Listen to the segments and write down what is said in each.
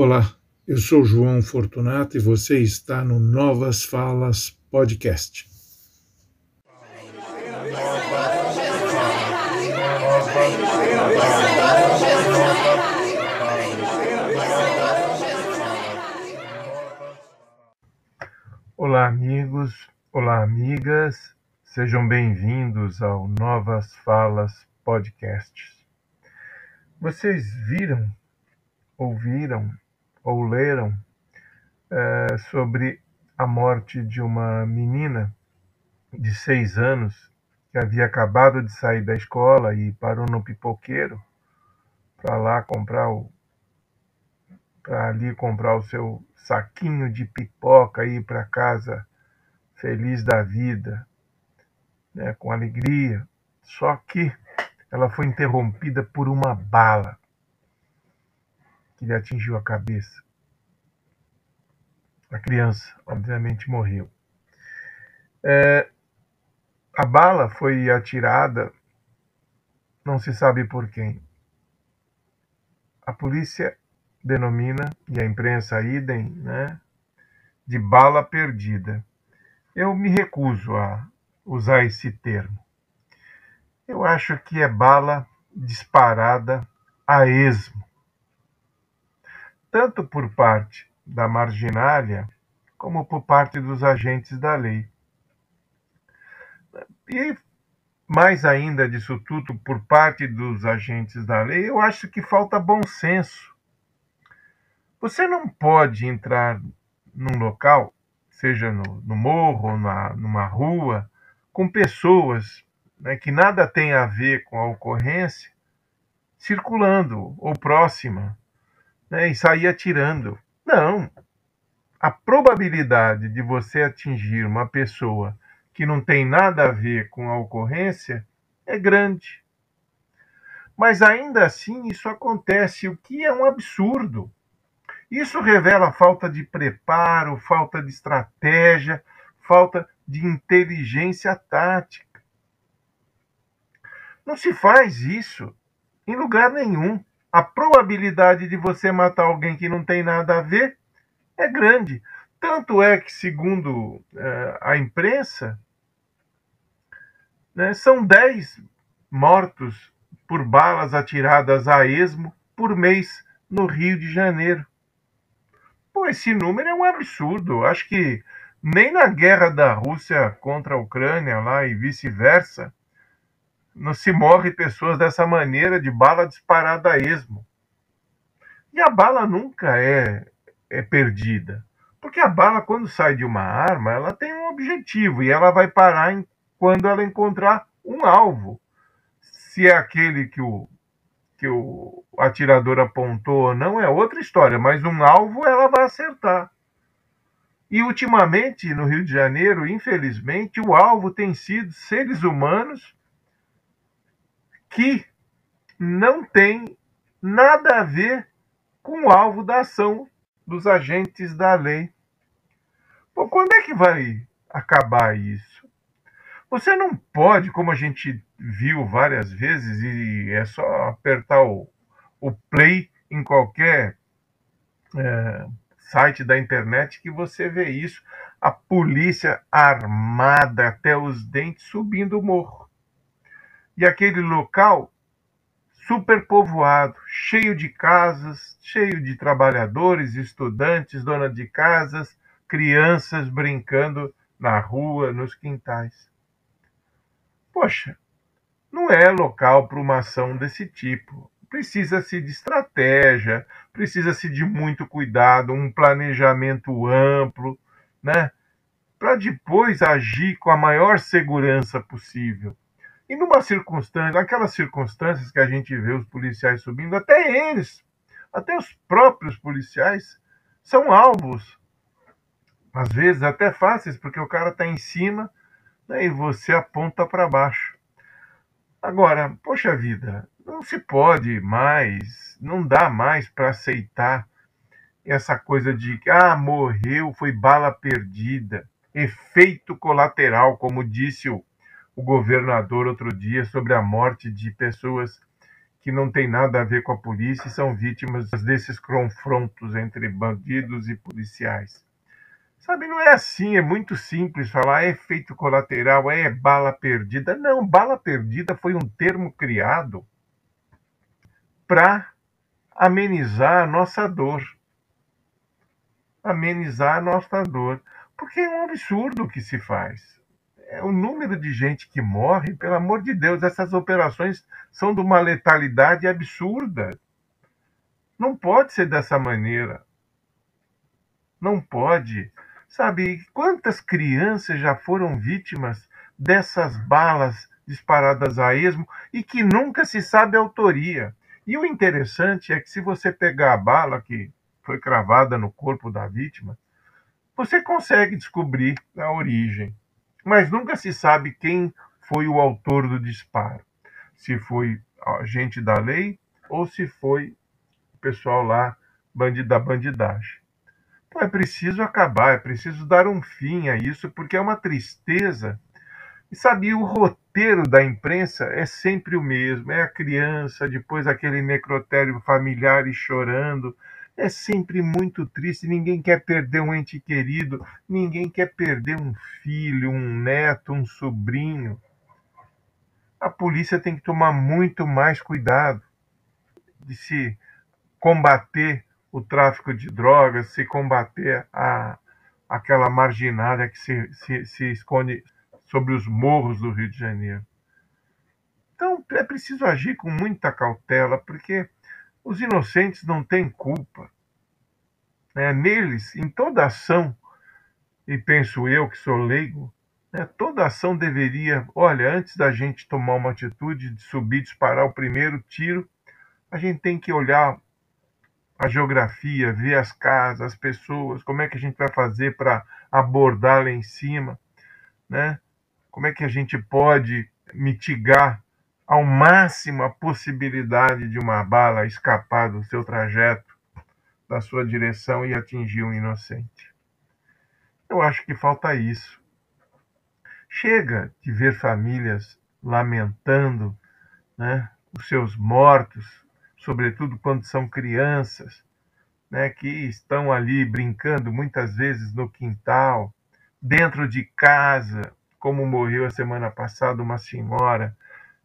Olá, eu sou João Fortunato e você está no Novas Falas Podcast. Olá, amigos, olá, amigas, sejam bem-vindos ao Novas Falas Podcast. Vocês viram, ouviram ou leram é, sobre a morte de uma menina de seis anos que havia acabado de sair da escola e parou no pipoqueiro para lá comprar o para ali comprar o seu saquinho de pipoca e ir para casa feliz da vida, né, com alegria. Só que ela foi interrompida por uma bala que lhe atingiu a cabeça. A criança, obviamente, morreu. É, a bala foi atirada, não se sabe por quem. A polícia denomina, e a imprensa idem, né, de bala perdida. Eu me recuso a usar esse termo. Eu acho que é bala disparada a esmo tanto por parte da marginália como por parte dos agentes da lei. E mais ainda disso tudo, por parte dos agentes da lei, eu acho que falta bom senso. Você não pode entrar num local, seja no, no morro ou na, numa rua, com pessoas né, que nada tem a ver com a ocorrência circulando ou próxima né, e sair atirando. Não. A probabilidade de você atingir uma pessoa que não tem nada a ver com a ocorrência é grande. Mas ainda assim isso acontece, o que é um absurdo. Isso revela falta de preparo, falta de estratégia, falta de inteligência tática. Não se faz isso em lugar nenhum a probabilidade de você matar alguém que não tem nada a ver é grande. Tanto é que, segundo é, a imprensa, né, são 10 mortos por balas atiradas a esmo por mês no Rio de Janeiro. Pô, esse número é um absurdo. Acho que nem na guerra da Rússia contra a Ucrânia lá e vice-versa, não se morre pessoas dessa maneira, de bala disparada a esmo. E a bala nunca é, é perdida. Porque a bala, quando sai de uma arma, ela tem um objetivo e ela vai parar em, quando ela encontrar um alvo. Se é aquele que o, que o atirador apontou ou não, é outra história, mas um alvo ela vai acertar. E ultimamente, no Rio de Janeiro, infelizmente, o alvo tem sido seres humanos que não tem nada a ver com o alvo da ação dos agentes da lei. Pô, quando é que vai acabar isso? Você não pode, como a gente viu várias vezes, e é só apertar o, o play em qualquer é, site da internet que você vê isso. A polícia armada até os dentes subindo o morro e aquele local superpovoado, cheio de casas, cheio de trabalhadores, estudantes, donas de casas, crianças brincando na rua, nos quintais. Poxa, não é local para uma ação desse tipo. Precisa-se de estratégia, precisa-se de muito cuidado, um planejamento amplo, né? Para depois agir com a maior segurança possível. E numa circunstância, naquelas circunstâncias que a gente vê os policiais subindo, até eles, até os próprios policiais, são alvos. Às vezes até fáceis, porque o cara está em cima né, e você aponta para baixo. Agora, poxa vida, não se pode mais, não dá mais para aceitar essa coisa de que ah, morreu, foi bala perdida, efeito colateral, como disse o o governador outro dia sobre a morte de pessoas que não tem nada a ver com a polícia e são vítimas desses confrontos entre bandidos e policiais. Sabe, não é assim, é muito simples falar é efeito colateral, é bala perdida. Não, bala perdida foi um termo criado para amenizar a nossa dor. Amenizar a nossa dor. Porque é um absurdo o que se faz. É o número de gente que morre, pelo amor de Deus, essas operações são de uma letalidade absurda. Não pode ser dessa maneira. Não pode. Sabe, quantas crianças já foram vítimas dessas balas disparadas a esmo e que nunca se sabe a autoria? E o interessante é que se você pegar a bala que foi cravada no corpo da vítima, você consegue descobrir a origem, mas nunca se sabe quem foi o autor do disparo. Se foi agente da lei ou se foi o pessoal lá da bandidagem. Então é preciso acabar, é preciso dar um fim a isso, porque é uma tristeza. E sabe, o roteiro da imprensa é sempre o mesmo: é a criança, depois aquele necrotério familiar e chorando. É sempre muito triste. Ninguém quer perder um ente querido, ninguém quer perder um filho, um neto, um sobrinho. A polícia tem que tomar muito mais cuidado de se combater o tráfico de drogas, se combater a, aquela marginada que se, se, se esconde sobre os morros do Rio de Janeiro. Então é preciso agir com muita cautela, porque os inocentes não têm culpa. É, neles, em toda ação, e penso eu que sou leigo, né, toda ação deveria, olha, antes da gente tomar uma atitude de subir, disparar o primeiro tiro, a gente tem que olhar a geografia, ver as casas, as pessoas, como é que a gente vai fazer para abordar lá em cima, né? Como é que a gente pode mitigar ao máximo a possibilidade de uma bala escapar do seu trajeto, da sua direção e atingir um inocente? Eu acho que falta isso. Chega de ver famílias lamentando né, os seus mortos, sobretudo quando são crianças, né, que estão ali brincando muitas vezes no quintal, dentro de casa, como morreu a semana passada uma senhora,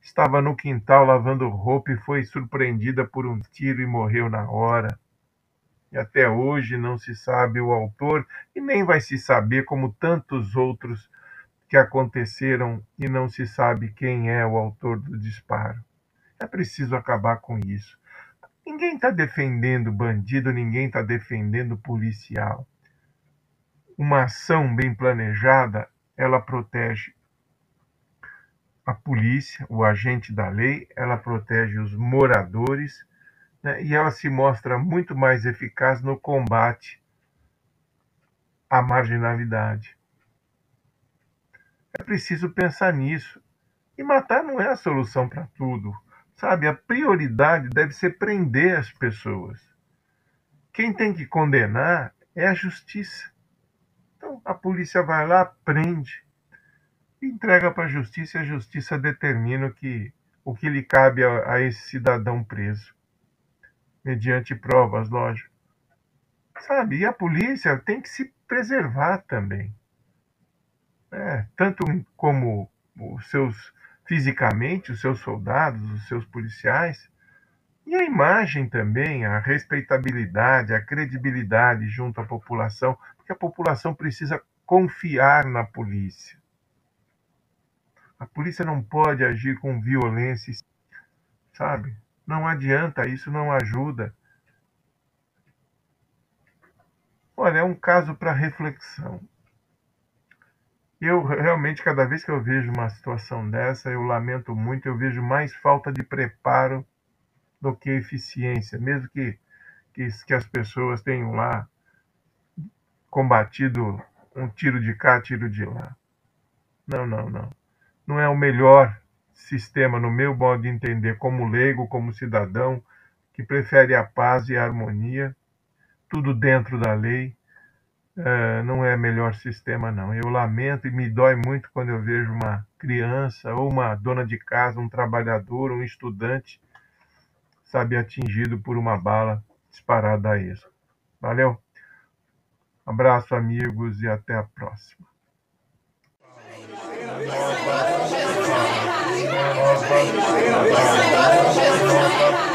estava no quintal lavando roupa e foi surpreendida por um tiro e morreu na hora. E até hoje não se sabe o autor e nem vai se saber como tantos outros que aconteceram e não se sabe quem é o autor do disparo. É preciso acabar com isso. Ninguém está defendendo bandido, ninguém está defendendo policial. Uma ação bem planejada, ela protege a polícia, o agente da lei, ela protege os moradores né, e ela se mostra muito mais eficaz no combate à marginalidade. É preciso pensar nisso. E matar não é a solução para tudo. Sabe, a prioridade deve ser prender as pessoas. Quem tem que condenar é a justiça. Então, a polícia vai lá, prende, entrega para a justiça e a justiça determina o que, o que lhe cabe a, a esse cidadão preso, mediante provas, lógico. Sabe, e a polícia tem que se preservar também. É, tanto como os seus fisicamente os seus soldados, os seus policiais, e a imagem também, a respeitabilidade, a credibilidade junto à população, porque a população precisa confiar na polícia. A polícia não pode agir com violência, sabe? Não adianta, isso não ajuda. Olha, é um caso para reflexão. Eu realmente, cada vez que eu vejo uma situação dessa, eu lamento muito, eu vejo mais falta de preparo do que eficiência, mesmo que, que, que as pessoas tenham lá combatido um tiro de cá, tiro de lá. Não, não, não. Não é o melhor sistema, no meu modo de entender, como leigo, como cidadão, que prefere a paz e a harmonia, tudo dentro da lei é, não é melhor sistema, não. Eu lamento e me dói muito quando eu vejo uma criança ou uma dona de casa, um trabalhador, um estudante sabe, atingido por uma bala disparada a esmo. Valeu? Abraço, amigos, e até a próxima. Nova, nova, nova,